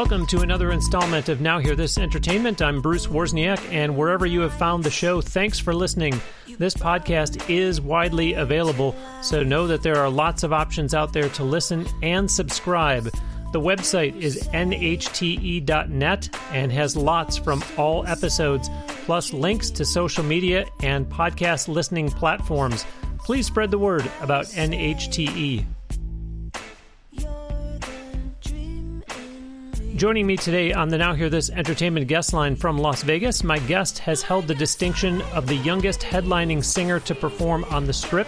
Welcome to another installment of Now Hear This Entertainment. I'm Bruce Wozniak, and wherever you have found the show, thanks for listening. This podcast is widely available, so know that there are lots of options out there to listen and subscribe. The website is nhte.net and has lots from all episodes, plus links to social media and podcast listening platforms. Please spread the word about NHTE. Joining me today on the Now Hear This Entertainment guest line from Las Vegas, my guest has held the distinction of the youngest headlining singer to perform on the strip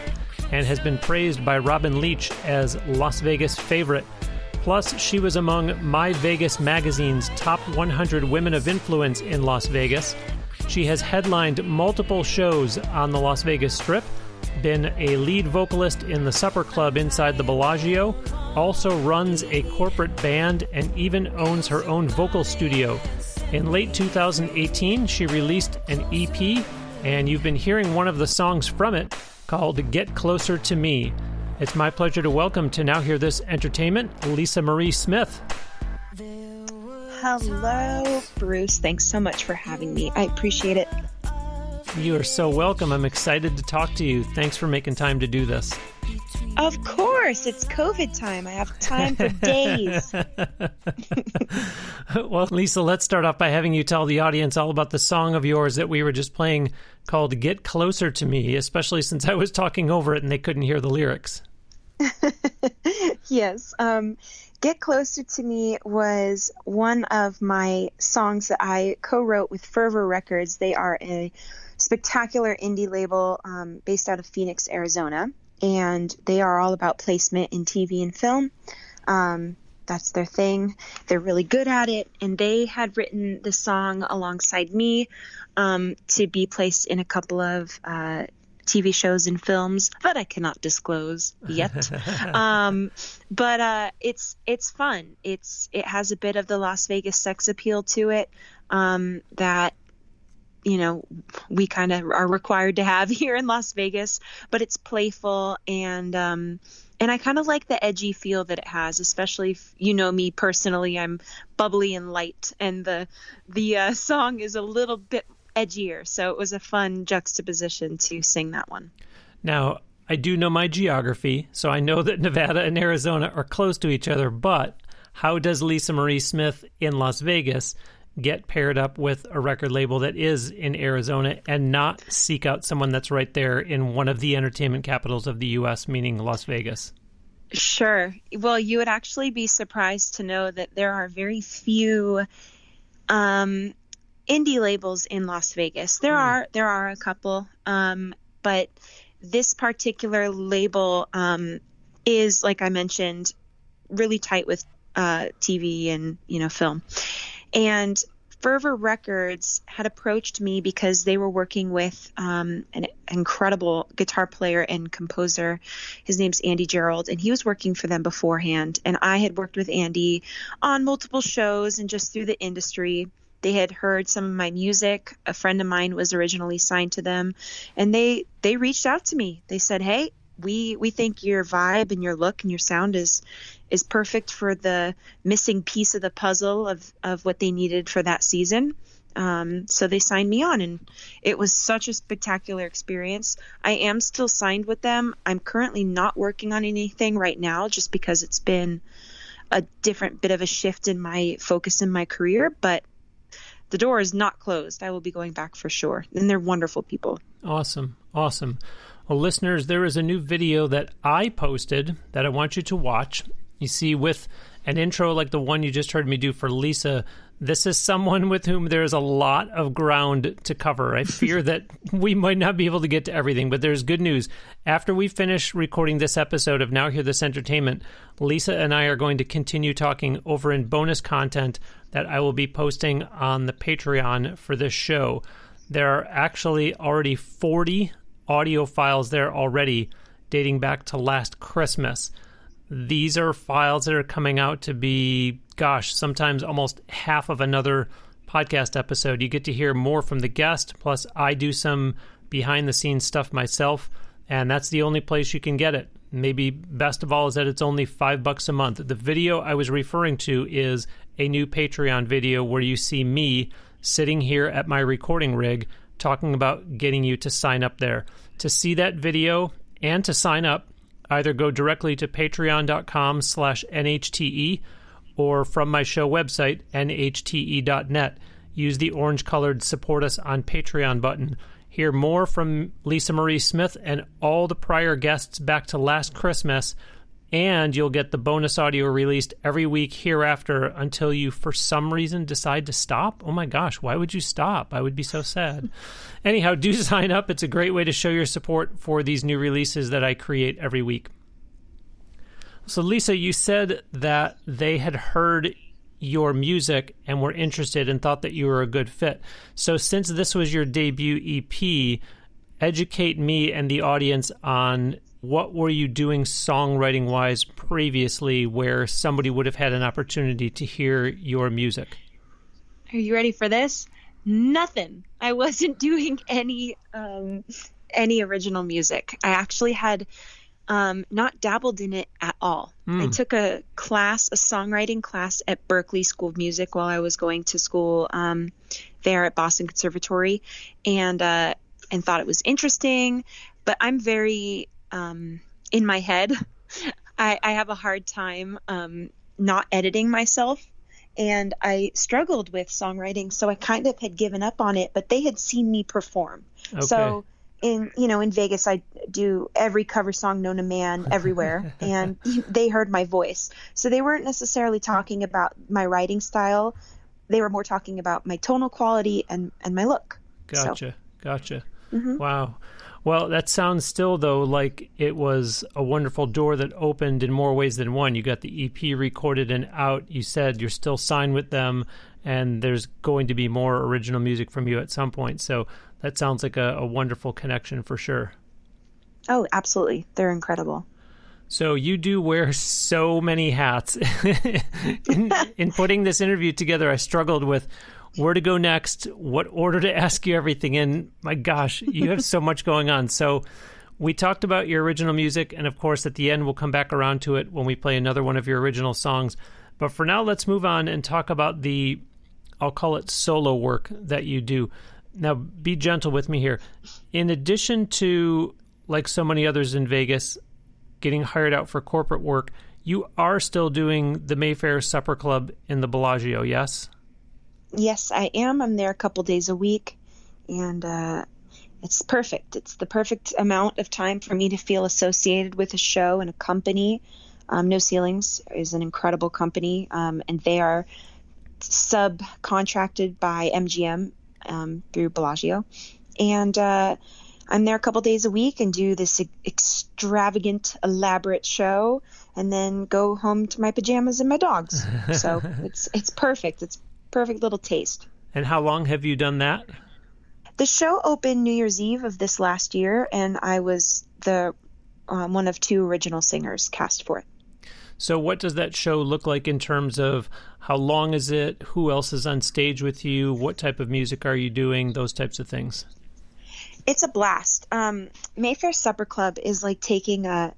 and has been praised by Robin Leach as Las Vegas favorite. Plus, she was among My Vegas magazine's top 100 women of influence in Las Vegas. She has headlined multiple shows on the Las Vegas Strip, been a lead vocalist in the Supper Club inside the Bellagio, also runs a corporate band, and even owns her own vocal studio. In late 2018, she released an EP, and you've been hearing one of the songs from it called Get Closer to Me. It's my pleasure to welcome to Now Hear This Entertainment, Lisa Marie Smith. Hello, Bruce. Thanks so much for having me. I appreciate it. You are so welcome. I'm excited to talk to you. Thanks for making time to do this. Of course, it's COVID time. I have time for days. well, Lisa, let's start off by having you tell the audience all about the song of yours that we were just playing called Get Closer to Me, especially since I was talking over it and they couldn't hear the lyrics. yes. Um, Get Closer to Me was one of my songs that I co wrote with Fervor Records. They are a spectacular indie label um, based out of Phoenix, Arizona, and they are all about placement in TV and film. Um, that's their thing. They're really good at it, and they had written the song alongside me um, to be placed in a couple of uh, TV shows and films that I cannot disclose yet. um, but uh, it's it's fun. It's it has a bit of the Las Vegas sex appeal to it um, that you know we kind of are required to have here in Las Vegas, but it's playful and um, and I kind of like the edgy feel that it has, especially if you know me personally. I'm bubbly and light, and the the uh, song is a little bit edgier, so it was a fun juxtaposition to sing that one. Now. I do know my geography, so I know that Nevada and Arizona are close to each other, but how does Lisa Marie Smith in Las Vegas get paired up with a record label that is in Arizona and not seek out someone that's right there in one of the entertainment capitals of the U.S., meaning Las Vegas? Sure. Well, you would actually be surprised to know that there are very few um, indie labels in Las Vegas. There mm. are there are a couple, um, but this particular label um, is, like I mentioned, really tight with uh, TV and you know film. And Fervor Records had approached me because they were working with um, an incredible guitar player and composer. His name's Andy Gerald, and he was working for them beforehand. And I had worked with Andy on multiple shows and just through the industry. They had heard some of my music. A friend of mine was originally signed to them, and they they reached out to me. They said, "Hey, we we think your vibe and your look and your sound is is perfect for the missing piece of the puzzle of of what they needed for that season. Um, so they signed me on, and it was such a spectacular experience. I am still signed with them. I'm currently not working on anything right now, just because it's been a different bit of a shift in my focus in my career. But the door is not closed. I will be going back for sure, and they're wonderful people. Awesome, awesome. Well, listeners, there is a new video that I posted that I want you to watch. You see, with an intro like the one you just heard me do for Lisa, this is someone with whom there's a lot of ground to cover. I fear that we might not be able to get to everything, but there's good news. After we finish recording this episode of Now Hear This Entertainment, Lisa and I are going to continue talking over in bonus content that I will be posting on the Patreon for this show. There are actually already 40 audio files there already dating back to last Christmas. These are files that are coming out to be, gosh, sometimes almost half of another podcast episode. You get to hear more from the guest, plus, I do some behind the scenes stuff myself, and that's the only place you can get it. Maybe best of all is that it's only five bucks a month. The video I was referring to is a new Patreon video where you see me sitting here at my recording rig talking about getting you to sign up there. To see that video and to sign up, either go directly to patreon.com slash nhte or from my show website, nhte.net. Use the orange colored support us on Patreon button. Hear more from Lisa Marie Smith and all the prior guests back to last Christmas and you'll get the bonus audio released every week hereafter until you for some reason decide to stop? Oh my gosh why would you stop? I would be so sad. Anyhow do sign up. It's a great way to show your support for these new releases that i create every week. So lisa you said that they had heard your music and were interested and thought that you were a good fit. So since this was your debut ep educate me and the audience on what were you doing songwriting wise previously where somebody would have had an opportunity to hear your music? Are you ready for this? Nothing. I wasn't doing any um, any original music. I actually had um, not dabbled in it at all. Mm. I took a class, a songwriting class at Berklee School of Music while I was going to school um, there at Boston Conservatory, and uh, and thought it was interesting. But I'm very um, in my head. I, I, have a hard time um, not editing myself. And I struggled with songwriting, so I kind of had given up on it, but they had seen me perform. Okay. So in you know in Vegas I do every cover song known to man everywhere and they heard my voice. So they weren't necessarily talking about my writing style. They were more talking about my tonal quality and and my look. Gotcha. So. Gotcha. Mm-hmm. Wow. Well, that sounds still though like it was a wonderful door that opened in more ways than one. You got the EP recorded and out. You said you're still signed with them, and there's going to be more original music from you at some point. So that sounds like a, a wonderful connection for sure. Oh, absolutely. They're incredible. So you do wear so many hats. in, in putting this interview together, I struggled with where to go next, what order to ask you everything in. My gosh, you have so much going on. So we talked about your original music, and of course, at the end, we'll come back around to it when we play another one of your original songs. But for now, let's move on and talk about the, I'll call it solo work that you do. Now, be gentle with me here. In addition to, like so many others in Vegas, getting hired out for corporate work, you are still doing the Mayfair Supper Club in the Bellagio, yes? Yes, I am. I'm there a couple days a week, and uh, it's perfect. It's the perfect amount of time for me to feel associated with a show and a company. Um, no Ceilings is an incredible company, um, and they are subcontracted by MGM um, through Bellagio. And uh, I'm there a couple days a week and do this extravagant, elaborate show, and then go home to my pajamas and my dogs. So it's it's perfect. It's perfect little taste. And how long have you done that? The show opened New Year's Eve of this last year, and I was the um, one of two original singers cast for it. So, what does that show look like in terms of how long is it? Who else is on stage with you? What type of music are you doing? Those types of things. It's a blast. Um, Mayfair Supper Club is like taking a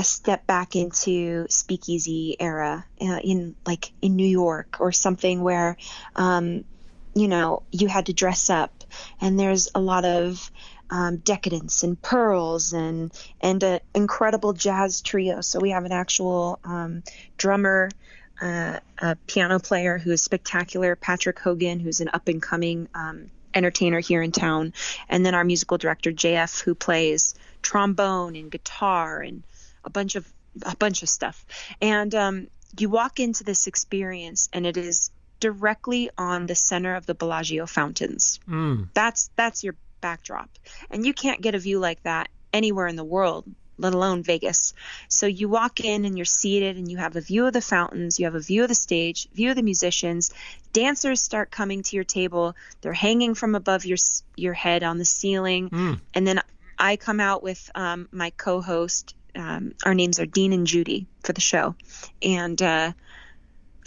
a step back into speakeasy era uh, in like in New York or something where um, you know you had to dress up and there's a lot of um, decadence and pearls and and an incredible jazz trio. So we have an actual um, drummer, uh, a piano player who is spectacular, Patrick Hogan, who's an up and coming um, entertainer here in town, and then our musical director JF, who plays trombone and guitar and a bunch of a bunch of stuff. And um, you walk into this experience, and it is directly on the center of the Bellagio fountains. Mm. That's that's your backdrop, and you can't get a view like that anywhere in the world, let alone Vegas. So you walk in and you're seated, and you have a view of the fountains, you have a view of the stage, view of the musicians. Dancers start coming to your table. They're hanging from above your your head on the ceiling, mm. and then I come out with um, my co-host um, our names are Dean and Judy for the show, and uh,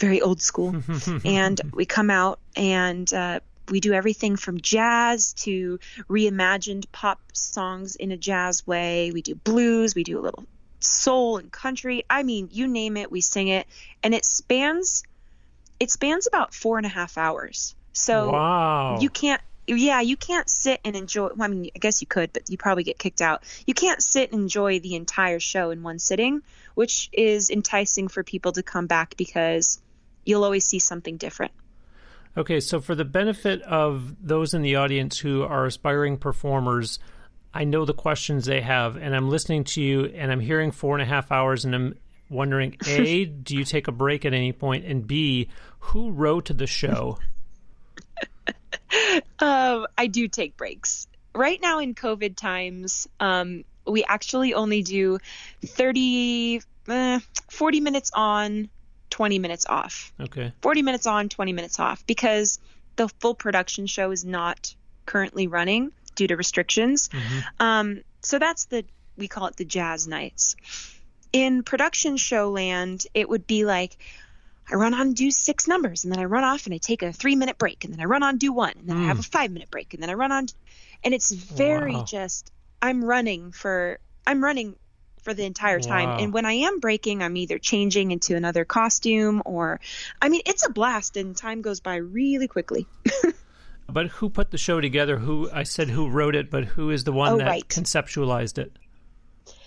very old school. and we come out and uh, we do everything from jazz to reimagined pop songs in a jazz way. We do blues, we do a little soul and country. I mean, you name it, we sing it, and it spans it spans about four and a half hours. So wow. you can't yeah, you can't sit and enjoy. Well, I mean, I guess you could, but you probably get kicked out. You can't sit and enjoy the entire show in one sitting, which is enticing for people to come back because you'll always see something different. Okay, so for the benefit of those in the audience who are aspiring performers, I know the questions they have, and I'm listening to you, and I'm hearing four and a half hours, and I'm wondering: A, do you take a break at any point, and B, who wrote the show? um, I do take breaks. Right now in COVID times, um, we actually only do 30, eh, 40 minutes on, 20 minutes off. Okay. 40 minutes on, 20 minutes off because the full production show is not currently running due to restrictions. Mm-hmm. Um, so that's the, we call it the jazz nights. In production show land, it would be like, I run on and do six numbers and then I run off and I take a three minute break and then I run on and do one and then mm. I have a five minute break and then I run on and it's very wow. just I'm running for I'm running for the entire time wow. and when I am breaking I'm either changing into another costume or I mean it's a blast and time goes by really quickly. but who put the show together? Who I said who wrote it, but who is the one oh, that right. conceptualized it?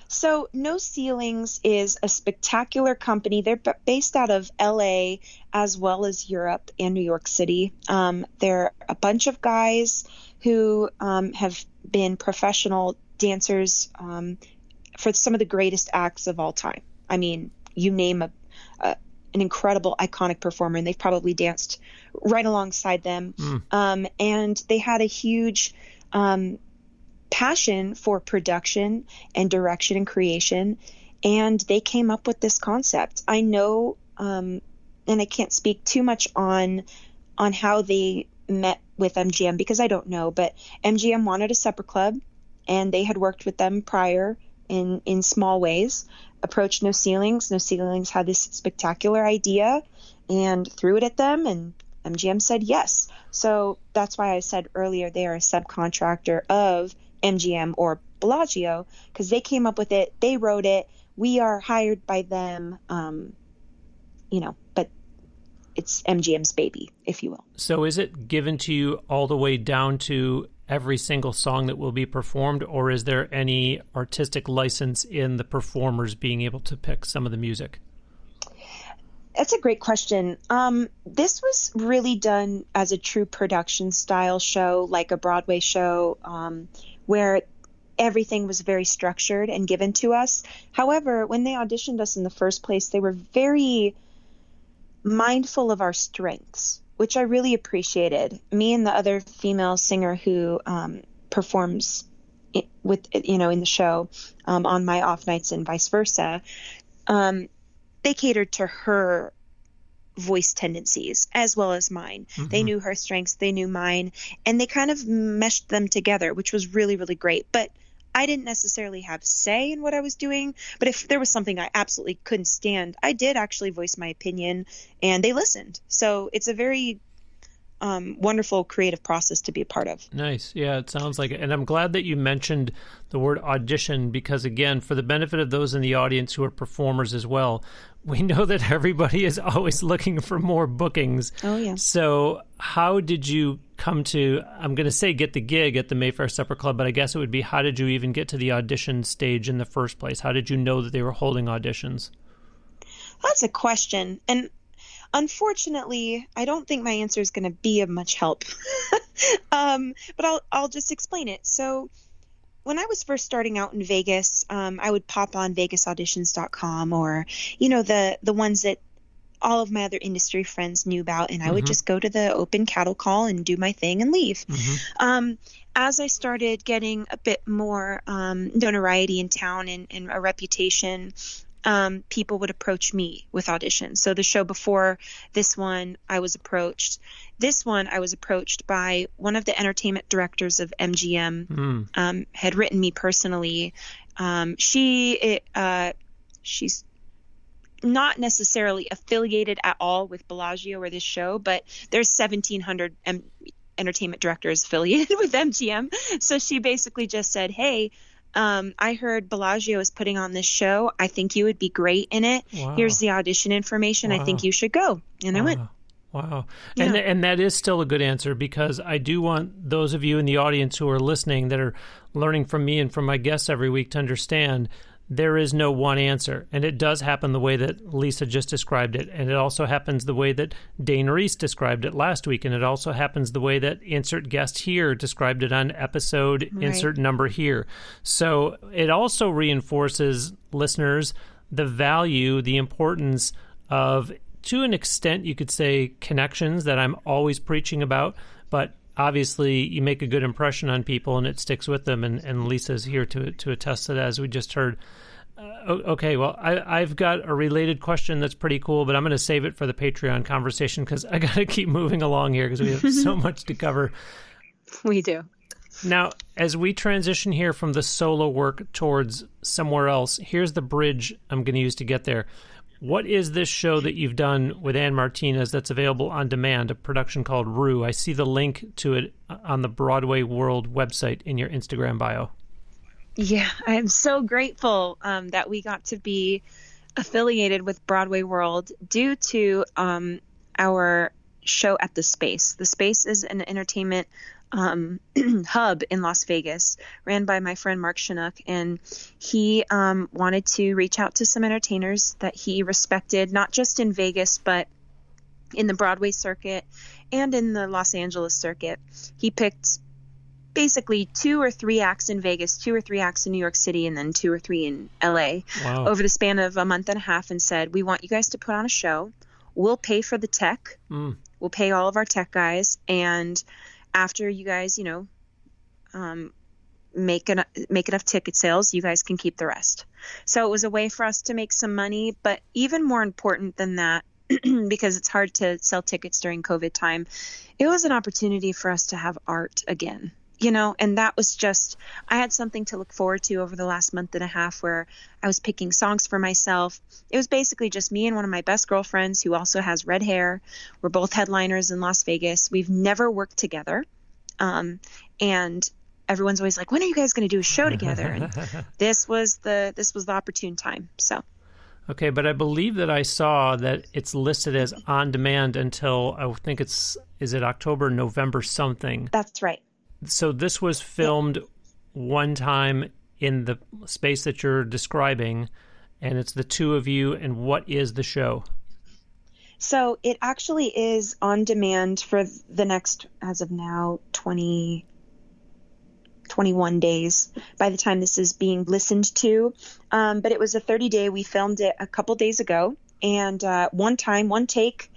So, No Ceilings is a spectacular company. They're based out of LA as well as Europe and New York City. Um, they're a bunch of guys who um, have been professional dancers um, for some of the greatest acts of all time. I mean, you name a, a an incredible, iconic performer, and they've probably danced right alongside them. Mm. and they had a huge um, passion for production and direction and creation and they came up with this concept. I know um, and i can't speak too much on on how they met with mgm because i don't know but mgm wanted a supper club and they had worked with them prior in in small ways approached no ceilings. No ceilings had this spectacular idea and threw it at them and mgm said yes. So that's why i said earlier they are a subcontractor of MGM or Bellagio because they came up with it, they wrote it, we are hired by them, um, you know, but it's MGM's baby, if you will. So is it given to you all the way down to every single song that will be performed, or is there any artistic license in the performers being able to pick some of the music? That's a great question. Um, this was really done as a true production style show, like a Broadway show. Um, where everything was very structured and given to us. However, when they auditioned us in the first place, they were very mindful of our strengths, which I really appreciated. Me and the other female singer who um, performs with you know in the show um, on my off nights and vice versa, um, they catered to her voice tendencies as well as mine. Mm-hmm. They knew her strengths, they knew mine, and they kind of meshed them together, which was really, really great. But I didn't necessarily have say in what I was doing, but if there was something I absolutely couldn't stand, I did actually voice my opinion and they listened. So it's a very um, wonderful creative process to be a part of. Nice. Yeah, it sounds like it. And I'm glad that you mentioned the word audition because, again, for the benefit of those in the audience who are performers as well, we know that everybody is always looking for more bookings. Oh, yeah. So, how did you come to, I'm going to say get the gig at the Mayfair Supper Club, but I guess it would be how did you even get to the audition stage in the first place? How did you know that they were holding auditions? That's a question. And Unfortunately, I don't think my answer is going to be of much help. um, but I'll I'll just explain it. So when I was first starting out in Vegas, um, I would pop on VegasAuditions.com or you know the the ones that all of my other industry friends knew about, and I mm-hmm. would just go to the open cattle call and do my thing and leave. Mm-hmm. Um, as I started getting a bit more um, notoriety in town and, and a reputation, um, people would approach me with auditions. So the show before this one, I was approached. This one, I was approached by one of the entertainment directors of MGM. Mm. Um, had written me personally. Um, she it, uh, she's not necessarily affiliated at all with Bellagio or this show, but there's 1,700 M- entertainment directors affiliated with MGM. So she basically just said, "Hey." Um, I heard Bellagio is putting on this show. I think you would be great in it. Wow. Here's the audition information. Wow. I think you should go. And wow. I went. Wow. Yeah. And and that is still a good answer because I do want those of you in the audience who are listening that are learning from me and from my guests every week to understand there is no one answer. And it does happen the way that Lisa just described it. And it also happens the way that Dane Reese described it last week. And it also happens the way that insert guest here described it on episode right. insert number here. So it also reinforces listeners the value, the importance of, to an extent, you could say, connections that I'm always preaching about. But obviously you make a good impression on people and it sticks with them. And, and Lisa's here to to attest to that, as we just heard. Uh, okay, well, I, have got a related question that's pretty cool, but I'm going to save it for the Patreon conversation because I got to keep moving along here because we have so much to cover. We do. Now, as we transition here from the solo work towards somewhere else, here's the bridge I'm going to use to get there. What is this show that you've done with Ann Martinez that's available on demand, a production called Roux? I see the link to it on the Broadway World website in your Instagram bio. Yeah, I'm so grateful um, that we got to be affiliated with Broadway World due to um, our show at the Space. The Space is an entertainment um, hub in Las Vegas, ran by my friend Mark Chinook, and he um, wanted to reach out to some entertainers that he respected, not just in Vegas, but in the Broadway circuit and in the Los Angeles circuit. He picked basically two or three acts in Vegas, two or three acts in New York City, and then two or three in LA wow. over the span of a month and a half, and said, "We want you guys to put on a show. We'll pay for the tech. Mm. We'll pay all of our tech guys, and." After you guys, you know, um, make en- make enough ticket sales, you guys can keep the rest. So it was a way for us to make some money, but even more important than that, because it's hard to sell tickets during COVID time, it was an opportunity for us to have art again. You know, and that was just, I had something to look forward to over the last month and a half where I was picking songs for myself. It was basically just me and one of my best girlfriends who also has red hair. We're both headliners in Las Vegas. We've never worked together. Um, and everyone's always like, when are you guys going to do a show together? And this was the this was the opportune time. So. Okay, but I believe that I saw that it's listed as on demand until I think it's is it October, November something. That's right. So this was filmed one time in the space that you're describing, and it's the two of you. And what is the show? So it actually is on demand for the next, as of now, 20, 21 days by the time this is being listened to. Um, but it was a 30 day. We filmed it a couple days ago and uh, one time, one take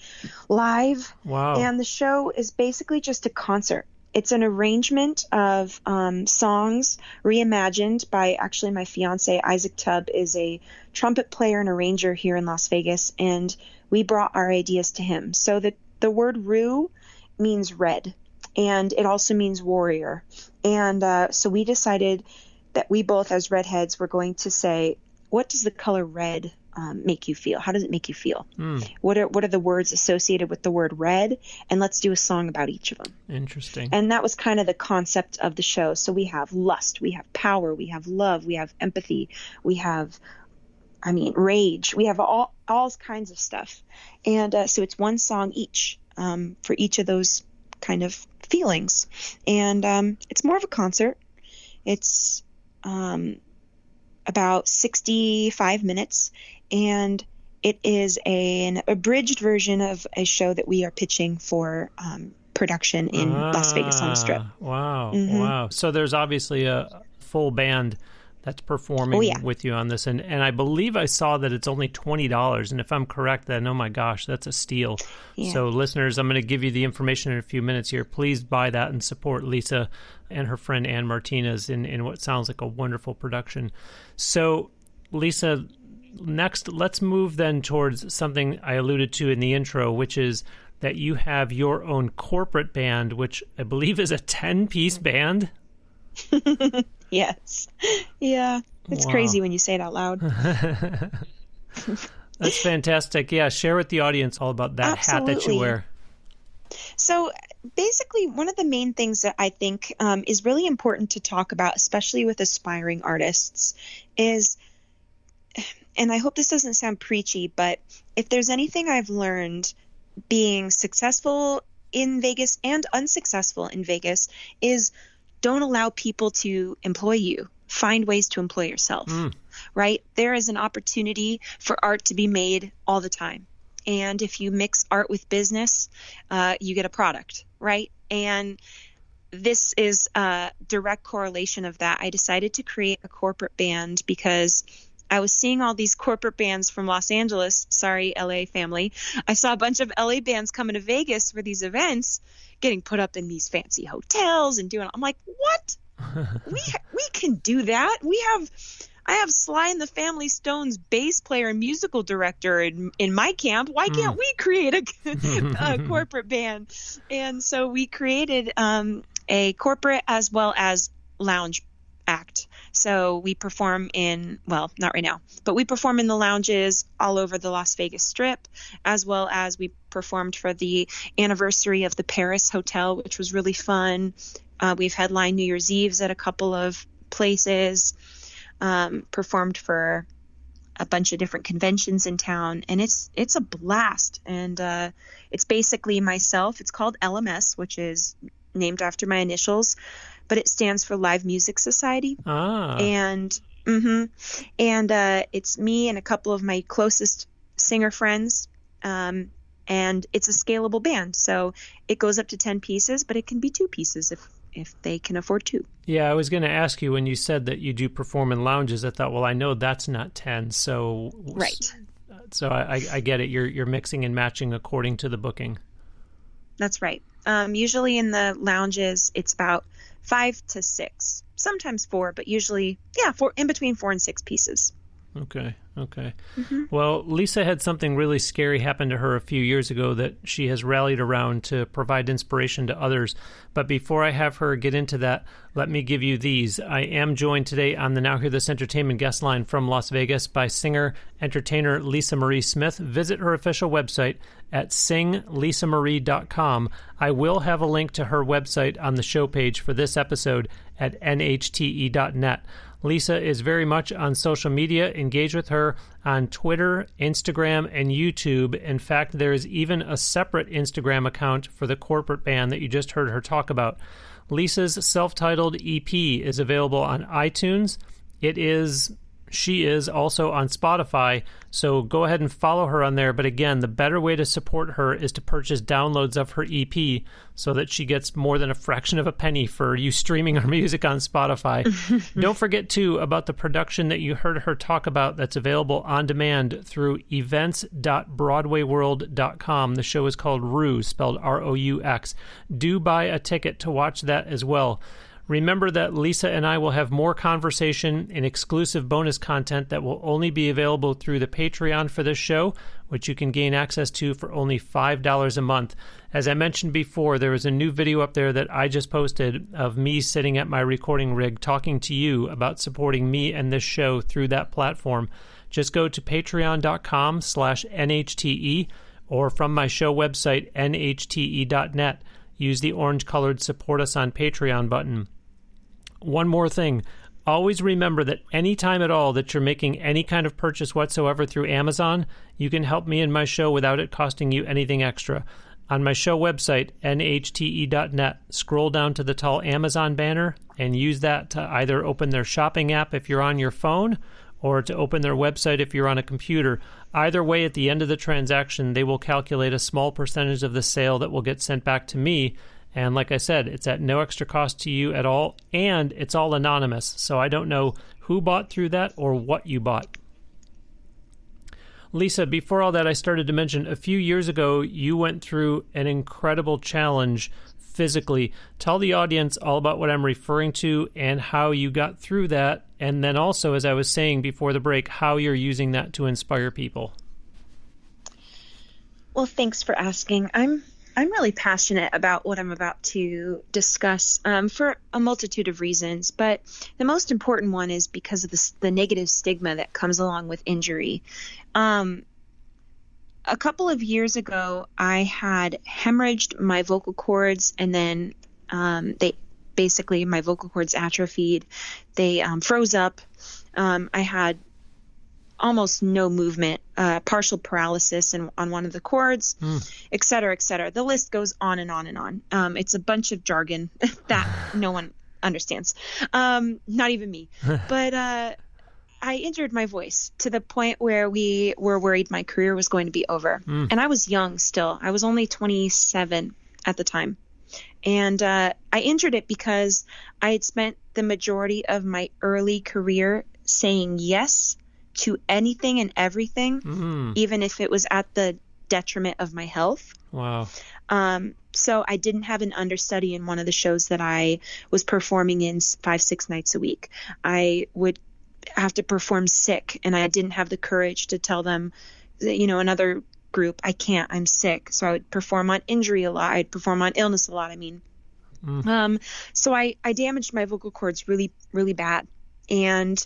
live. Wow. And the show is basically just a concert. It's an arrangement of um, songs reimagined by actually my fiance Isaac Tubb is a trumpet player and arranger here in Las Vegas, and we brought our ideas to him. So the the word Roux means red, and it also means warrior. And uh, so we decided that we both, as redheads, were going to say, what does the color red um, make you feel? How does it make you feel? Mm. What are what are the words associated with the word red? And let's do a song about each of them. Interesting. And that was kind of the concept of the show. So we have lust, we have power, we have love, we have empathy, we have I mean, rage. We have all all kinds of stuff, and uh, so it's one song each um, for each of those kind of feelings, and um, it's more of a concert. It's um, about sixty-five minutes, and it is a, an abridged version of a show that we are pitching for um, production in ah, Las Vegas on the Strip. Wow, mm-hmm. wow! So there's obviously a full band that's oh, performing oh, yeah. with you on this and and I believe I saw that it's only $20 and if I'm correct then oh my gosh that's a steal. Yeah. So listeners I'm going to give you the information in a few minutes here. Please buy that and support Lisa and her friend Ann Martinez in in what sounds like a wonderful production. So Lisa next let's move then towards something I alluded to in the intro which is that you have your own corporate band which I believe is a 10 piece band. yes. Yeah. It's wow. crazy when you say it out loud. That's fantastic. Yeah, share with the audience all about that Absolutely. hat that you wear. So, basically, one of the main things that I think um, is really important to talk about, especially with aspiring artists, is, and I hope this doesn't sound preachy, but if there's anything I've learned being successful in Vegas and unsuccessful in Vegas is don't allow people to employ you. Find ways to employ yourself, mm. right? There is an opportunity for art to be made all the time. And if you mix art with business, uh, you get a product, right? And this is a direct correlation of that. I decided to create a corporate band because I was seeing all these corporate bands from Los Angeles. Sorry, LA family. I saw a bunch of LA bands coming to Vegas for these events, getting put up in these fancy hotels and doing. I'm like, what? we we can do that. We have. I have Sly and the Family Stone's bass player and musical director in, in my camp. Why can't mm. we create a, a, corporate band? And so we created um, a corporate as well as lounge act. So we perform in, well, not right now, but we perform in the lounges all over the Las Vegas Strip, as well as we performed for the anniversary of the Paris Hotel, which was really fun. Uh, we've headlined New Year's Eves at a couple of places, um, performed for a bunch of different conventions in town, and it's it's a blast. And uh, it's basically myself. It's called LMS, which is named after my initials but it stands for Live Music Society. Ah. And mm-hmm, and uh, it's me and a couple of my closest singer friends. Um, and it's a scalable band, so it goes up to ten pieces, but it can be two pieces if if they can afford two. Yeah, I was going to ask you when you said that you do perform in lounges. I thought, well, I know that's not ten, so right. So I, I get it. You're you're mixing and matching according to the booking. That's right. Um, usually in the lounges, it's about five to six, sometimes four, but usually, yeah, four in between four and six pieces. Okay. Okay. Mm-hmm. Well, Lisa had something really scary happen to her a few years ago that she has rallied around to provide inspiration to others. But before I have her get into that, let me give you these. I am joined today on the Now Hear This Entertainment guest line from Las Vegas by singer entertainer Lisa Marie Smith. Visit her official website at singlisaMarie.com. I will have a link to her website on the show page for this episode at nhte.net. Lisa is very much on social media. Engage with her on Twitter, Instagram, and YouTube. In fact, there is even a separate Instagram account for the corporate band that you just heard her talk about. Lisa's self titled EP is available on iTunes. It is she is also on Spotify, so go ahead and follow her on there. But again, the better way to support her is to purchase downloads of her EP so that she gets more than a fraction of a penny for you streaming her music on Spotify. Don't forget, too, about the production that you heard her talk about that's available on demand through events.broadwayworld.com. The show is called Roux, spelled R O U X. Do buy a ticket to watch that as well. Remember that Lisa and I will have more conversation and exclusive bonus content that will only be available through the Patreon for this show, which you can gain access to for only $5 a month. As I mentioned before, there is a new video up there that I just posted of me sitting at my recording rig talking to you about supporting me and this show through that platform. Just go to patreon.com slash NHTE or from my show website, nhte.net. Use the orange colored support us on Patreon button. One more thing. Always remember that any time at all that you're making any kind of purchase whatsoever through Amazon, you can help me and my show without it costing you anything extra. On my show website, nhte.net, scroll down to the tall Amazon banner and use that to either open their shopping app if you're on your phone or to open their website if you're on a computer. Either way, at the end of the transaction, they will calculate a small percentage of the sale that will get sent back to me and like I said, it's at no extra cost to you at all, and it's all anonymous. So I don't know who bought through that or what you bought. Lisa, before all that, I started to mention a few years ago you went through an incredible challenge physically. Tell the audience all about what I'm referring to and how you got through that. And then also, as I was saying before the break, how you're using that to inspire people. Well, thanks for asking. I'm I'm really passionate about what I'm about to discuss um, for a multitude of reasons, but the most important one is because of the, the negative stigma that comes along with injury. Um, a couple of years ago, I had hemorrhaged my vocal cords, and then um, they basically my vocal cords atrophied. They um, froze up. Um, I had almost no movement, uh, partial paralysis in, on one of the cords, mm. et cetera, et cetera. The list goes on and on and on. Um, it's a bunch of jargon that no one understands, um, not even me. but uh, I injured my voice to the point where we were worried my career was going to be over. Mm. And I was young still. I was only 27 at the time. And uh, I injured it because I had spent the majority of my early career saying yes to anything and everything, mm. even if it was at the detriment of my health. Wow. Um, so I didn't have an understudy in one of the shows that I was performing in five, six nights a week. I would have to perform sick, and I didn't have the courage to tell them, you know, another group, I can't, I'm sick. So I would perform on injury a lot. I'd perform on illness a lot. I mean, mm. um, so I, I damaged my vocal cords really, really bad. And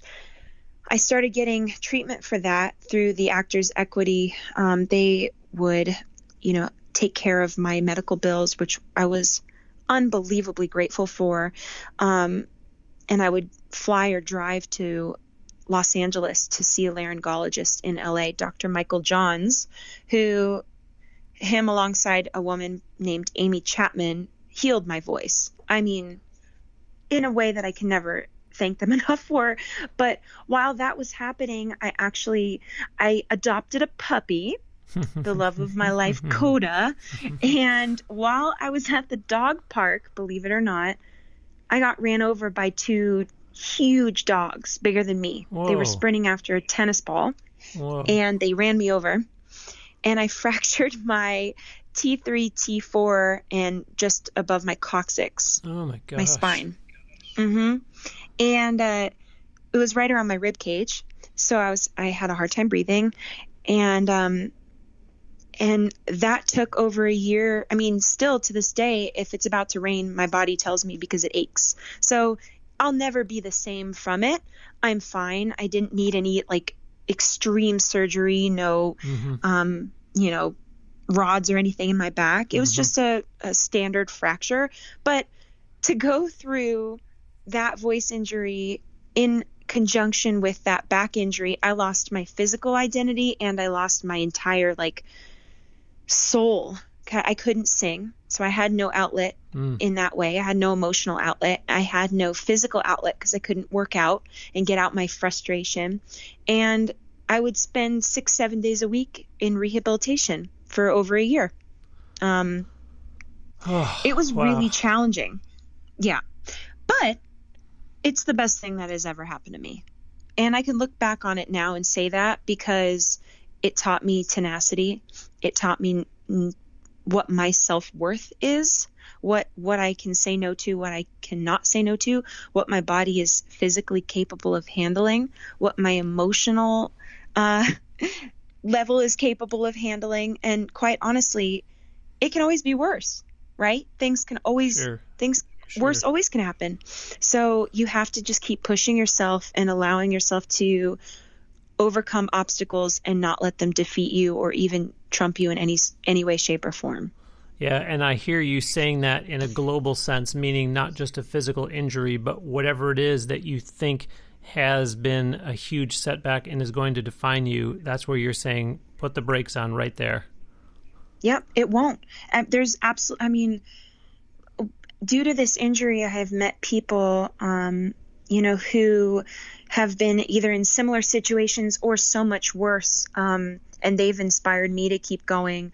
I started getting treatment for that through the Actors Equity. Um, they would, you know, take care of my medical bills, which I was unbelievably grateful for. Um, and I would fly or drive to Los Angeles to see a laryngologist in LA, Dr. Michael Johns, who him alongside a woman named Amy Chapman healed my voice. I mean, in a way that I can never thank them enough for. But while that was happening, I actually I adopted a puppy, the love of my life, Coda. And while I was at the dog park, believe it or not, I got ran over by two huge dogs, bigger than me. Whoa. They were sprinting after a tennis ball, Whoa. and they ran me over. And I fractured my T3, T4, and just above my coccyx. Oh my god! My spine. Mm-hmm. And uh, it was right around my rib cage, so I was I had a hard time breathing, and um, and that took over a year. I mean, still to this day, if it's about to rain, my body tells me because it aches. So I'll never be the same from it. I'm fine. I didn't need any like extreme surgery, no, mm-hmm. um, you know, rods or anything in my back. It was mm-hmm. just a, a standard fracture. But to go through that voice injury in conjunction with that back injury, I lost my physical identity and I lost my entire like soul. I couldn't sing. So I had no outlet mm. in that way. I had no emotional outlet. I had no physical outlet because I couldn't work out and get out my frustration. And I would spend six, seven days a week in rehabilitation for over a year. Um, oh, it was wow. really challenging. Yeah. But it's the best thing that has ever happened to me. And I can look back on it now and say that because it taught me tenacity. It taught me what my self-worth is what what I can say no to, what I cannot say no to, what my body is physically capable of handling, what my emotional uh, level is capable of handling, and quite honestly, it can always be worse, right? Things can always sure. things sure. worse always can happen. So you have to just keep pushing yourself and allowing yourself to overcome obstacles and not let them defeat you or even trump you in any any way shape or form. Yeah, and I hear you saying that in a global sense, meaning not just a physical injury, but whatever it is that you think has been a huge setback and is going to define you. That's where you're saying put the brakes on right there. Yep, it won't. There's absolutely, I mean, due to this injury, I have met people, um, you know, who have been either in similar situations or so much worse, um, and they've inspired me to keep going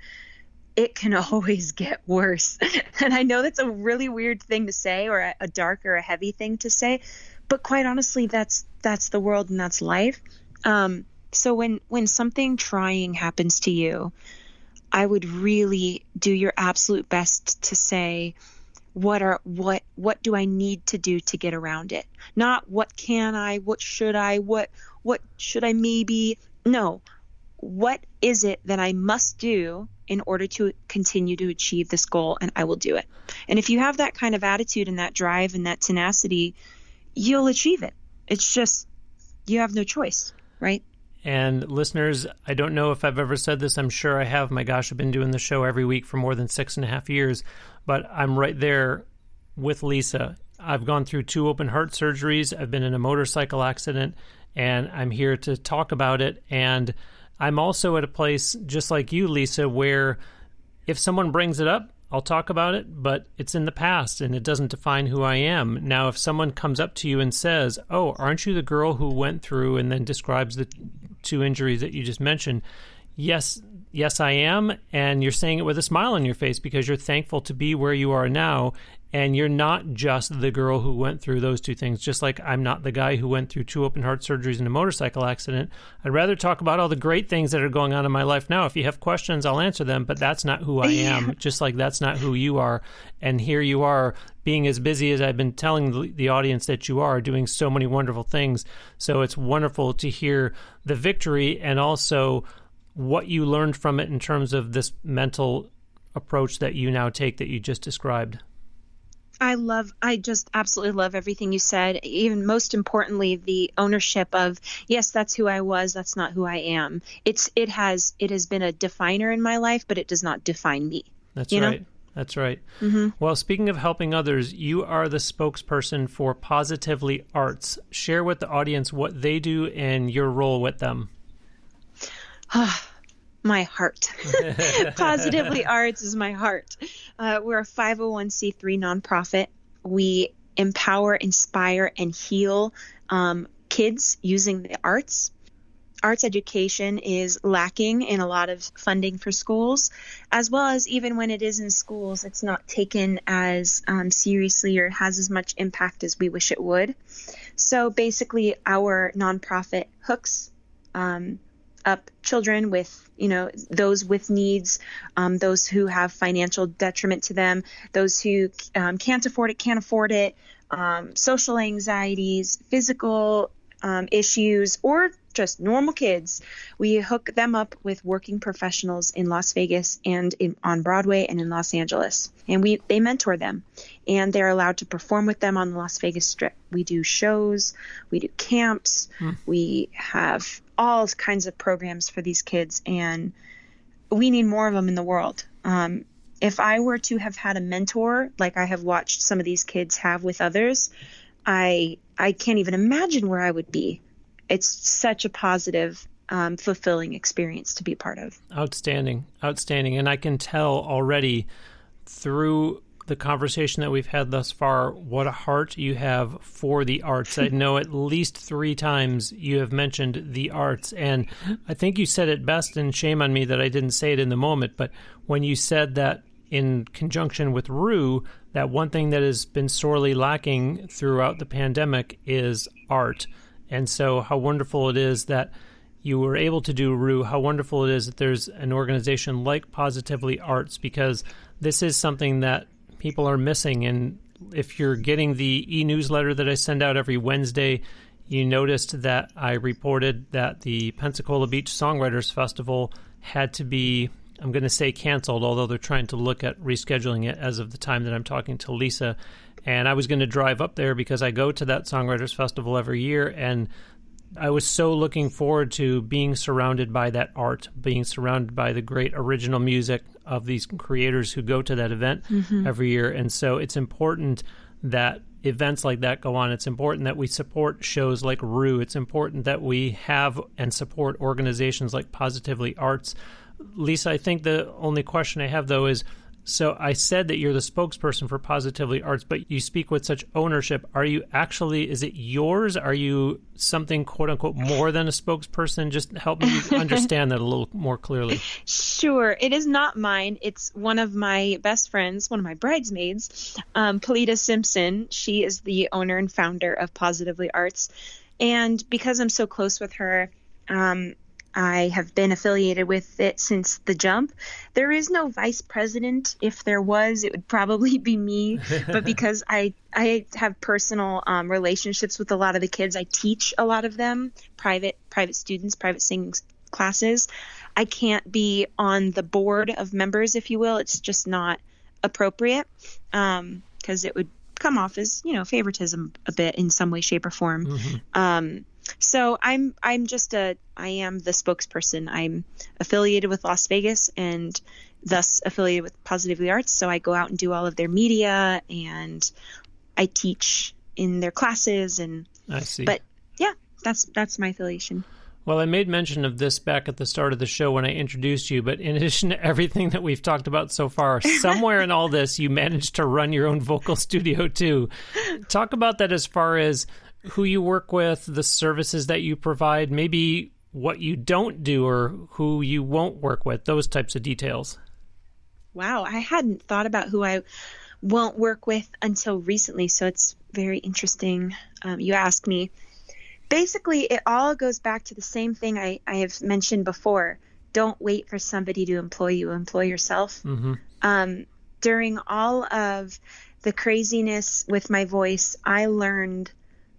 it can always get worse. and I know that's a really weird thing to say or a, a dark or a heavy thing to say, but quite honestly, that's that's the world and that's life. Um, so when when something trying happens to you, I would really do your absolute best to say what are what what do I need to do to get around it? Not what can I, what should I, what what should I maybe no. What is it that I must do in order to continue to achieve this goal and I will do it. And if you have that kind of attitude and that drive and that tenacity, you'll achieve it. It's just you have no choice, right? And listeners, I don't know if I've ever said this. I'm sure I have. My gosh, I've been doing the show every week for more than six and a half years, but I'm right there with Lisa. I've gone through two open heart surgeries. I've been in a motorcycle accident, and I'm here to talk about it. And I'm also at a place, just like you, Lisa, where if someone brings it up, I'll talk about it, but it's in the past and it doesn't define who I am. Now, if someone comes up to you and says, Oh, aren't you the girl who went through and then describes the two injuries that you just mentioned? Yes, yes, I am. And you're saying it with a smile on your face because you're thankful to be where you are now and you're not just the girl who went through those two things. Just like i'm not the guy who went through two open heart surgeries and a motorcycle accident. I'd rather talk about all the great things that are going on in my life now. If you have questions i'll answer them but that's not who i am. Just like that's not who you are. And here you are being as busy as i've been telling the audience that you are doing so many wonderful things. So it's wonderful to hear the victory and also what you learned from it in terms of this mental approach that you now take that you just described I love, I just absolutely love everything you said. Even most importantly, the ownership of, yes, that's who I was. That's not who I am. It's, it has, it has been a definer in my life, but it does not define me. That's right. Know? That's right. Mm-hmm. Well, speaking of helping others, you are the spokesperson for Positively Arts. Share with the audience what they do and your role with them. my heart. Positively Arts is my heart. Uh, we're a 501c3 nonprofit. We empower, inspire, and heal um, kids using the arts. Arts education is lacking in a lot of funding for schools, as well as even when it is in schools, it's not taken as um, seriously or has as much impact as we wish it would. So basically, our nonprofit hooks um, up children with you know those with needs um, those who have financial detriment to them those who um, can't afford it can't afford it um, social anxieties physical um, issues or just normal kids. We hook them up with working professionals in las vegas and in, on broadway and in los angeles. And we they mentor them and they're allowed to perform with them on the las vegas strip. We do shows we do camps hmm. we have all kinds of programs for these kids, and we need more of them in the world. Um, if I were to have had a mentor like I have watched some of these kids have with others, I I can't even imagine where I would be. It's such a positive, um, fulfilling experience to be part of. Outstanding, outstanding, and I can tell already through the conversation that we've had thus far what a heart you have for the arts. I know at least three times you have mentioned the arts, and I think you said it best, and shame on me that I didn't say it in the moment, but when you said that in conjunction with Roux, that one thing that has been sorely lacking throughout the pandemic is art. And so, how wonderful it is that you were able to do Roux. How wonderful it is that there's an organization like Positively Arts because this is something that people are missing. And if you're getting the e newsletter that I send out every Wednesday, you noticed that I reported that the Pensacola Beach Songwriters Festival had to be, I'm going to say canceled, although they're trying to look at rescheduling it as of the time that I'm talking to Lisa. And I was going to drive up there because I go to that Songwriters Festival every year. And I was so looking forward to being surrounded by that art, being surrounded by the great original music of these creators who go to that event mm-hmm. every year. And so it's important that events like that go on. It's important that we support shows like Roux. It's important that we have and support organizations like Positively Arts. Lisa, I think the only question I have though is so I said that you're the spokesperson for Positively Arts, but you speak with such ownership. Are you actually, is it yours? Are you something quote unquote more than a spokesperson? Just help me understand that a little more clearly. Sure. It is not mine. It's one of my best friends, one of my bridesmaids, um, Polita Simpson. She is the owner and founder of Positively Arts. And because I'm so close with her, um, I have been affiliated with it since the jump. There is no vice president. If there was, it would probably be me. but because I I have personal um, relationships with a lot of the kids, I teach a lot of them private private students, private singing classes. I can't be on the board of members, if you will. It's just not appropriate because um, it would come off as you know favoritism a bit in some way, shape, or form. Mm-hmm. Um, so I'm I'm just a I am the spokesperson. I'm affiliated with Las Vegas and thus affiliated with Positively Arts. So I go out and do all of their media and I teach in their classes and I see. But yeah, that's that's my affiliation. Well, I made mention of this back at the start of the show when I introduced you, but in addition to everything that we've talked about so far, somewhere in all this, you managed to run your own vocal studio too. Talk about that as far as who you work with, the services that you provide, maybe what you don't do or who you won't work with, those types of details. Wow, I hadn't thought about who I won't work with until recently, so it's very interesting. Um, you ask me basically, it all goes back to the same thing I, I have mentioned before. Don't wait for somebody to employ you, employ yourself. Mm-hmm. Um, during all of the craziness with my voice, I learned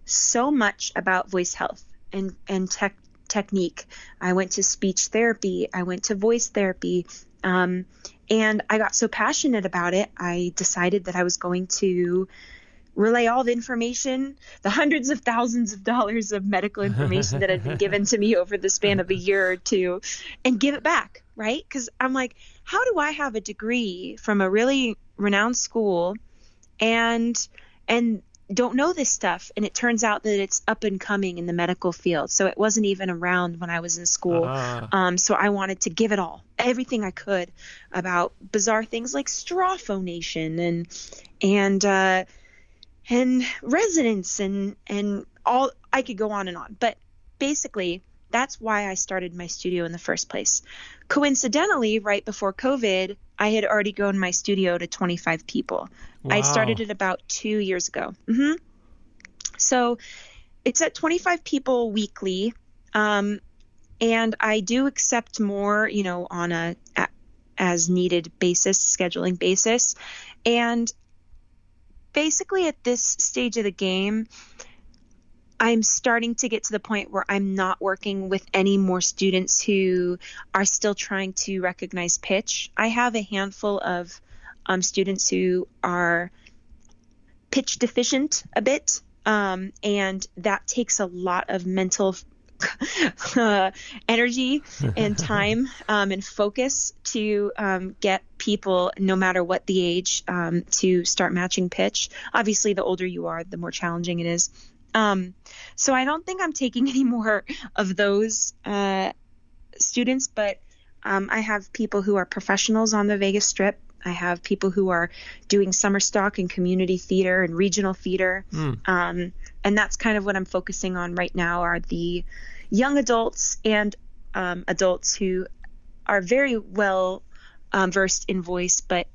so much about voice health and, and tech, technique. I went to speech therapy, I went to voice therapy. Um, and I got so passionate about it, I decided that I was going to relay all the information, the hundreds of thousands of dollars of medical information that had been given to me over the span of a year or two, and give it back, right? Because I'm like, how do I have a degree from a really renowned school and and don't know this stuff and it turns out that it's up and coming in the medical field so it wasn't even around when i was in school uh. um, so i wanted to give it all everything i could about bizarre things like straw phonation and and uh, and resonance and and all I could go on and on. But basically, that's why I started my studio in the first place. Coincidentally, right before COVID, I had already grown my studio to 25 people. Wow. I started it about two years ago. Mm-hmm. So it's at 25 people weekly. Um, and I do accept more, you know, on a, a as needed basis, scheduling basis. And basically at this stage of the game, I'm starting to get to the point where I'm not working with any more students who are still trying to recognize pitch. I have a handful of um, students who are pitch deficient a bit, um, and that takes a lot of mental uh, energy and time um, and focus to um, get people, no matter what the age, um, to start matching pitch. Obviously, the older you are, the more challenging it is. Um, so I don't think I'm taking any more of those uh, students, but um, I have people who are professionals on the Vegas Strip. I have people who are doing summer stock and community theater and regional theater. Mm. Um, and that's kind of what I'm focusing on right now are the young adults and um, adults who are very well um, versed in voice, but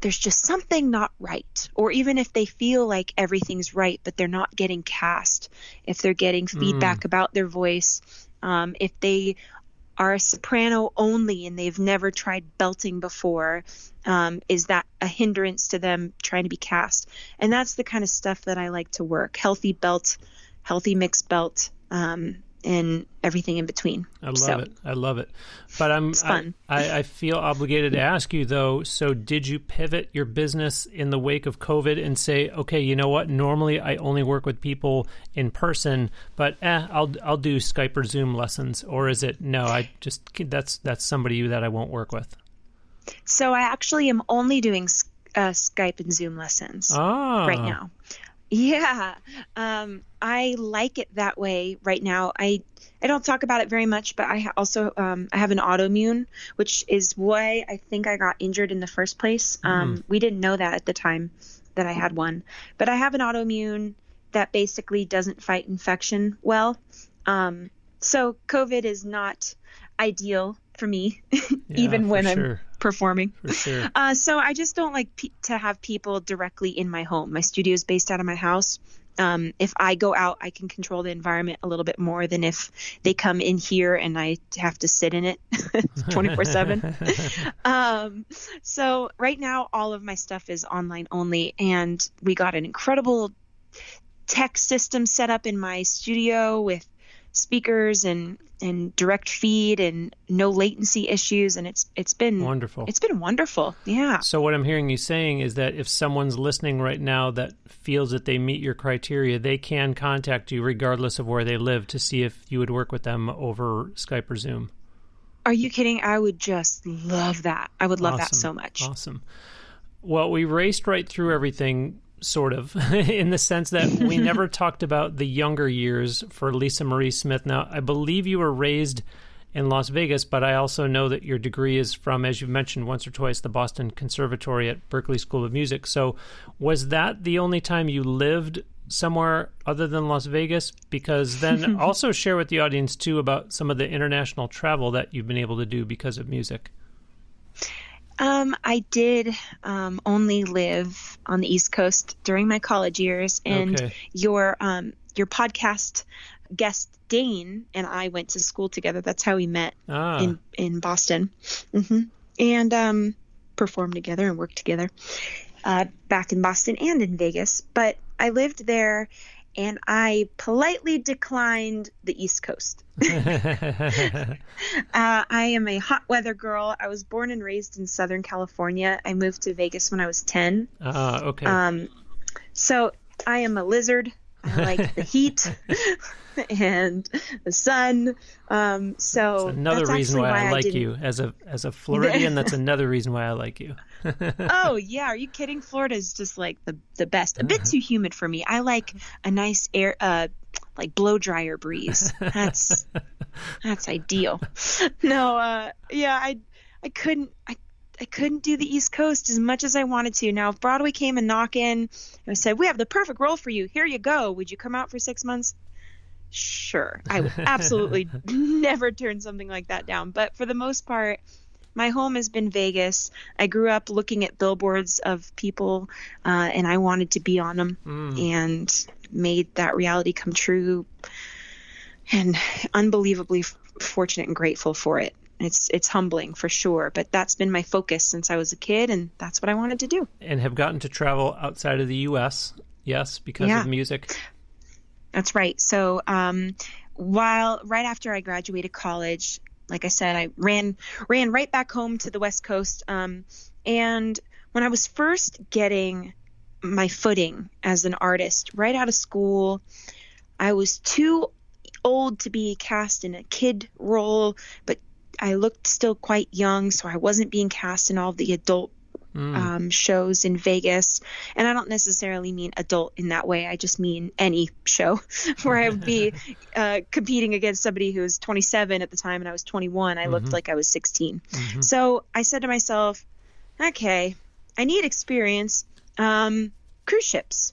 there's just something not right. Or even if they feel like everything's right, but they're not getting cast, if they're getting feedback mm. about their voice, um, if they are a soprano only and they've never tried belting before, um, is that a hindrance to them trying to be cast? And that's the kind of stuff that I like to work healthy belt, healthy mixed belt. Um, and everything in between. I love so, it. I love it. But I'm I, I, I, feel obligated to ask you though. So did you pivot your business in the wake of COVID and say, okay, you know what? Normally I only work with people in person, but eh, I'll I'll do Skype or Zoom lessons, or is it no? I just that's that's somebody that I won't work with. So I actually am only doing uh, Skype and Zoom lessons ah. right now. Yeah, um, I like it that way right now. I I don't talk about it very much, but I also um, I have an autoimmune, which is why I think I got injured in the first place. Um, mm. We didn't know that at the time that I had one, but I have an autoimmune that basically doesn't fight infection well. Um, so COVID is not ideal for me, yeah, even when I'm performing. Sure. Uh, so I just don't like pe- to have people directly in my home. My studio is based out of my house. Um, if I go out, I can control the environment a little bit more than if they come in here and I have to sit in it 24 7. Um, so right now, all of my stuff is online only, and we got an incredible tech system set up in my studio with speakers and and direct feed and no latency issues. And it's it's been wonderful. it's been wonderful. Yeah. So what i'm hearing you saying is that if someone's listening right now that feels that they meet your criteria they can contact you regardless of where they live to see if you would work with them over skype or zoom. Are you kidding? I would just love that. I would love awesome. that so much. Awesome. Well we raced right through everything sort of, in the sense that we never talked about the younger years for Lisa Marie Smith. Now, I believe you were raised in Las Vegas, but I also know that your degree is from, as you've mentioned once or twice, the Boston Conservatory at Berklee School of Music. So, was that the only time you lived somewhere other than Las Vegas? Because then also share with the audience too about some of the international travel that you've been able to do because of music. Um, I did um, only live on the East Coast during my college years, and okay. your um, your podcast guest Dane and I went to school together. That's how we met ah. in in Boston, mm-hmm. and um, performed together and worked together uh, back in Boston and in Vegas. But I lived there and I politely declined the East Coast. uh, I am a hot weather girl. I was born and raised in Southern California. I moved to Vegas when I was 10. Ah, uh, okay. Um, so I am a lizard. I like the heat and the sun. Um, so that's another reason why, why, I like I you as a as a Floridian. that's another reason why I like you. oh yeah, are you kidding? Florida is just like the the best. A bit too humid for me. I like a nice air, uh, like blow dryer breeze. That's that's ideal. No, uh, yeah, I I couldn't I I couldn't do the East Coast as much as I wanted to. Now, if Broadway came and knock in and said, "We have the perfect role for you. Here you go. Would you come out for six months?" Sure, I would absolutely never turn something like that down. But for the most part, my home has been Vegas. I grew up looking at billboards of people, uh, and I wanted to be on them, mm. and made that reality come true. And unbelievably fortunate and grateful for it. It's it's humbling for sure, but that's been my focus since I was a kid, and that's what I wanted to do. And have gotten to travel outside of the U.S. Yes, because yeah. of music. That's right. So um, while right after I graduated college, like I said, I ran ran right back home to the West Coast. Um, and when I was first getting my footing as an artist, right out of school, I was too old to be cast in a kid role, but I looked still quite young, so I wasn't being cast in all the adult mm. um, shows in Vegas. And I don't necessarily mean adult in that way. I just mean any show where I would be uh, competing against somebody who was 27 at the time and I was 21. I mm-hmm. looked like I was 16. Mm-hmm. So I said to myself, okay, I need experience. Um, cruise ships.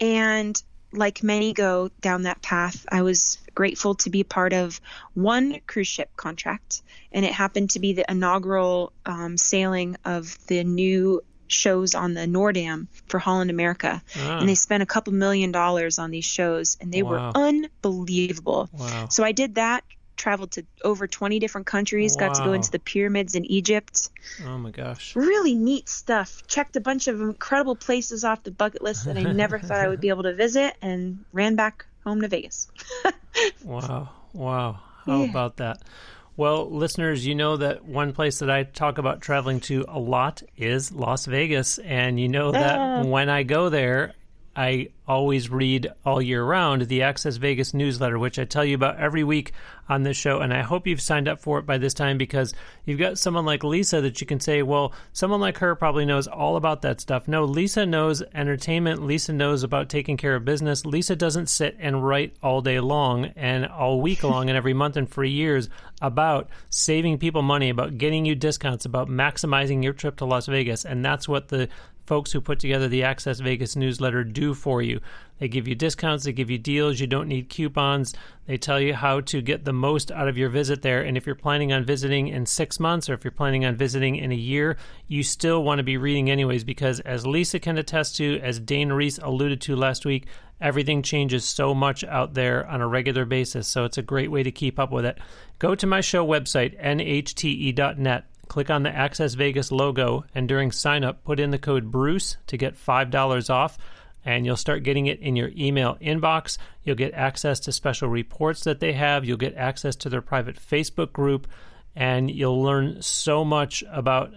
And like many go down that path, I was grateful to be part of one cruise ship contract, and it happened to be the inaugural um, sailing of the new shows on the Noordam for Holland America. Ah. And they spent a couple million dollars on these shows, and they wow. were unbelievable. Wow. So I did that traveled to over 20 different countries, wow. got to go into the pyramids in Egypt. Oh my gosh. Really neat stuff. Checked a bunch of incredible places off the bucket list that I never thought I would be able to visit and ran back home to Vegas. wow. Wow. How yeah. about that? Well, listeners, you know that one place that I talk about traveling to a lot is Las Vegas. And you know that ah. when I go there, I always read all year round the Access Vegas newsletter, which I tell you about every week on this show. And I hope you've signed up for it by this time because you've got someone like Lisa that you can say, well, someone like her probably knows all about that stuff. No, Lisa knows entertainment. Lisa knows about taking care of business. Lisa doesn't sit and write all day long and all week long and every month and for years about saving people money, about getting you discounts, about maximizing your trip to Las Vegas. And that's what the folks who put together the Access Vegas newsletter do for you. They give you discounts, they give you deals, you don't need coupons. They tell you how to get the most out of your visit there. And if you're planning on visiting in six months or if you're planning on visiting in a year, you still want to be reading anyways because, as Lisa can attest to, as Dane Reese alluded to last week, everything changes so much out there on a regular basis. So it's a great way to keep up with it. Go to my show website, nhte.net click on the Access Vegas logo, and during sign up, put in the code Bruce to get $5 off. And you'll start getting it in your email inbox. You'll get access to special reports that they have. You'll get access to their private Facebook group. And you'll learn so much about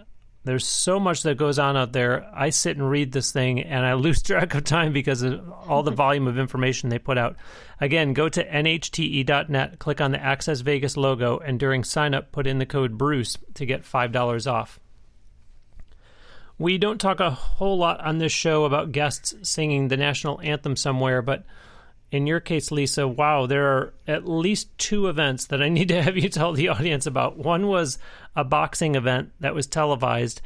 there's so much that goes on out there. I sit and read this thing and I lose track of time because of all the volume of information they put out. Again, go to nhte.net, click on the Access Vegas logo, and during sign up, put in the code Bruce to get $5 off. We don't talk a whole lot on this show about guests singing the national anthem somewhere, but in your case, Lisa, wow, there are at least two events that I need to have you tell the audience about. One was a boxing event that was televised,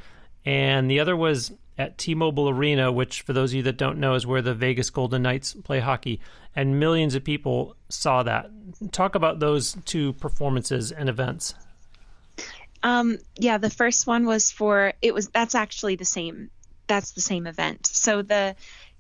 and the other was at T Mobile Arena, which, for those of you that don't know, is where the Vegas Golden Knights play hockey. And millions of people saw that. Talk about those two performances and events. Um, yeah, the first one was for it was that's actually the same. That's the same event. So the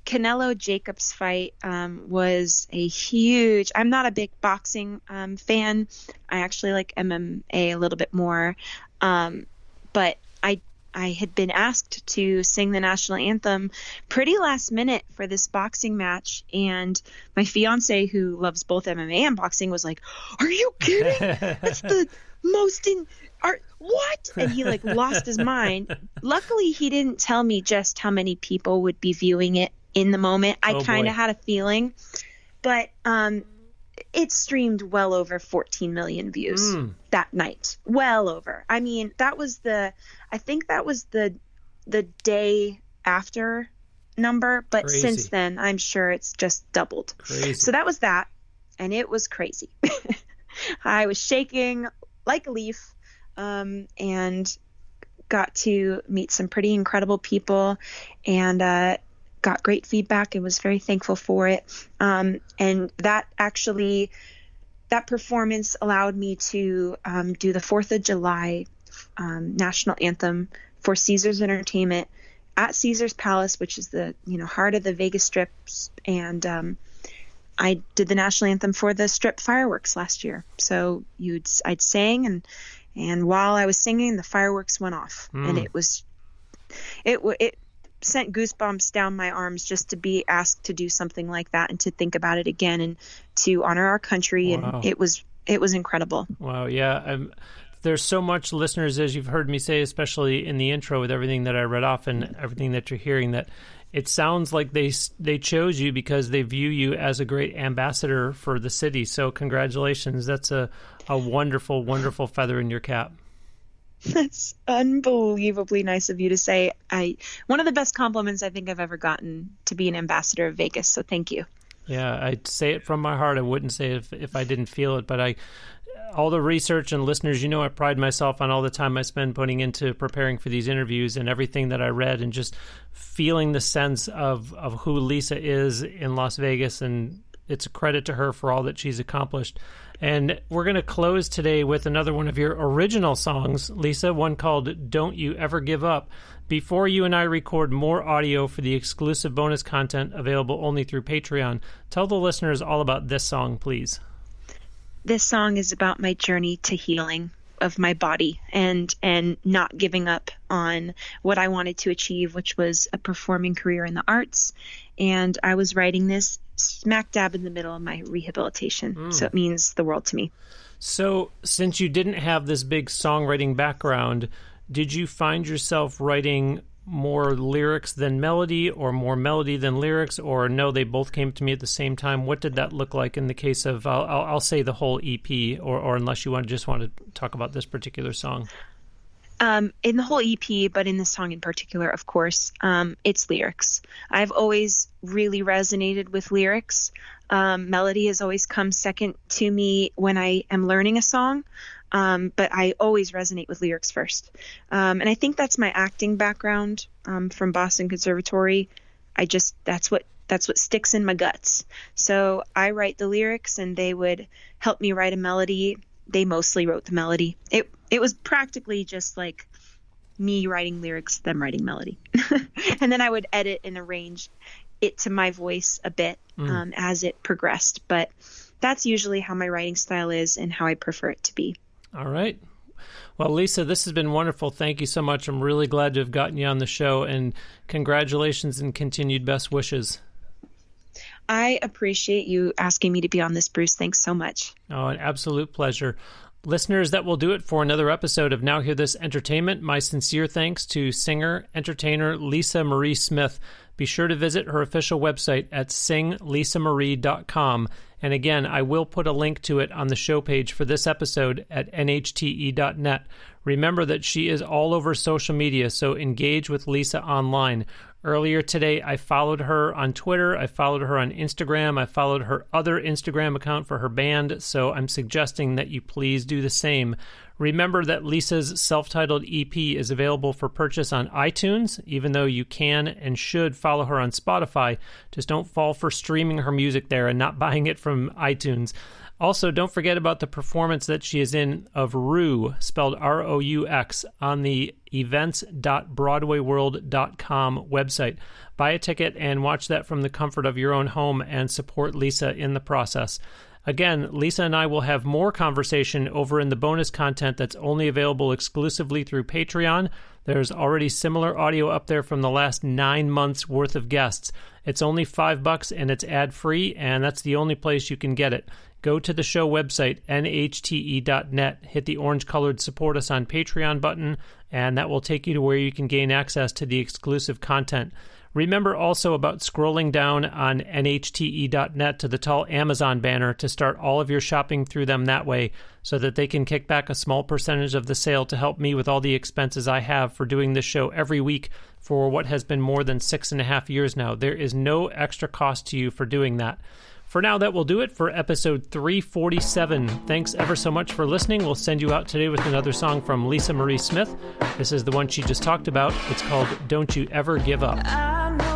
Canelo Jacobs fight um, was a huge. I'm not a big boxing um, fan. I actually like MMA a little bit more, um, but I I had been asked to sing the national anthem pretty last minute for this boxing match, and my fiance, who loves both MMA and boxing, was like, "Are you kidding? That's the most in are what and he like lost his mind luckily he didn't tell me just how many people would be viewing it in the moment i Oh, kind of had a feeling but um it streamed well over 14 million views Mm. that night well over i mean that was the i think that was the the day after number but Crazy. since then i'm sure it's just doubled Crazy. so that was that, and it was crazy. I was shaking like a leaf, um, and got to meet some pretty incredible people, and uh, got great feedback, and was very thankful for it. Um, and that actually, that performance allowed me to um, do the Fourth of July um, national anthem for Caesars Entertainment at Caesars Palace, which is the you know heart of the Vegas Strip, and um, I did the national anthem for the Strip fireworks last year. So you'd I'd sang and and while I was singing, the fireworks went off, and Mm. it was it it sent goosebumps down my arms just to be asked to do something like that and to think about it again and to honor our country Wow. and it was it was incredible. Wow, yeah. Um, there's so much, listeners, as you've heard me say, especially in the intro with everything that I read off and everything that you're hearing, that it sounds like they they chose you because they view you as a great ambassador for the city. So congratulations. That's a, a wonderful, wonderful feather in your cap. That's unbelievably nice of you to say. I one of the best compliments I think I've ever gotten to be an ambassador of Vegas. So thank you. Yeah, I'd say it from my heart. I wouldn't say if if I didn't feel it, but I all the research and listeners, you know, I pride myself on all the time I spend putting into preparing for these interviews and everything that I read and just feeling the sense of of who Lisa is in Las Vegas and it's a credit to her for all that she's accomplished. And we're going to close today with another one of your original songs, Lisa, one called Don't You Ever Give Up. Before you and I record more audio for the exclusive bonus content available only through Patreon, tell the listeners all about this song, please. this song is about my journey to healing of my body and and not giving up on what I wanted to achieve which was a performing career in the arts and I was writing this smack dab in the middle of my rehabilitation hmm. so it means the world to me So, since you didn't have this big songwriting background, did you find yourself writing more lyrics than melody, or more melody than lyrics, or no, they both came to me at the same time? What did that look like in the case of, I'll, I'll, I'll say the whole EP, or, or unless you want just want to talk about this particular song? Um, in the whole EP, but in the song in particular, of course, um, it's lyrics. I've always really resonated with lyrics. Um, melody has always come second to me when I am learning a song, um, but I always resonate with lyrics first. Um, and I think that's my acting background um, from Boston Conservatory. I just that's what that's what sticks in my guts. So I write the lyrics, and they would help me write a melody. They mostly wrote the melody. It it was practically just like me writing lyrics, them writing melody, and then I would edit and arrange it to my voice a bit um, as it progressed. But that's usually how my writing style is and how I prefer it to be. All right. Well, Lisa, this has been wonderful. Thank you so much. I'm really glad to have gotten you on the show, and congratulations and continued best wishes. I appreciate you asking me to be on this, Bruce. Thanks so much. Oh, an absolute pleasure. Listeners, that will do it for another episode of Now Hear This Entertainment. My sincere thanks to singer, entertainer Lisa Marie Smith. be sure to visit her official website at singlisaMarie.com. And again, I will put a link to it on the show page for this episode at nhte.net. Remember that she is all over social media, so engage with Lisa online. Earlier today, I followed her on Twitter, I followed her on Instagram, I followed her other Instagram account for her band, so I'm suggesting that you please do the same. Remember that Lisa's self titled EP is available for purchase on iTunes, even though you can and should follow her on Spotify. Just don't fall for streaming her music there and not buying it from iTunes. Also, don't forget about the performance that she is in of Roux, spelled R O U X, on the events.broadwayworld.com website. Buy a ticket and watch that from the comfort of your own home and support Lisa in the process. Again, Lisa and I will have more conversation over in the bonus content that's only available exclusively through Patreon. There's already similar audio up there from the last nine months worth of guests. It's only five bucks and it's ad free, and that's the only place you can get it go to the show website, nhte.net, hit the orange colored support us on Patreon button, and that will take you to where you can gain access to the exclusive content. Remember also about scrolling down on nhte.net to the tall Amazon banner to start all of your shopping through them that way so that they can kick back a small percentage of the sale to help me with all the expenses I have for doing this show every week for what has been more than six and a half years now. There is no extra cost to you for doing that. For now, that will do it for episode 347. Thanks ever so much for listening. We'll send you out today with another song from Lisa Marie Smith. This is the one she just talked about. It's called Don't You Ever Give Up. I know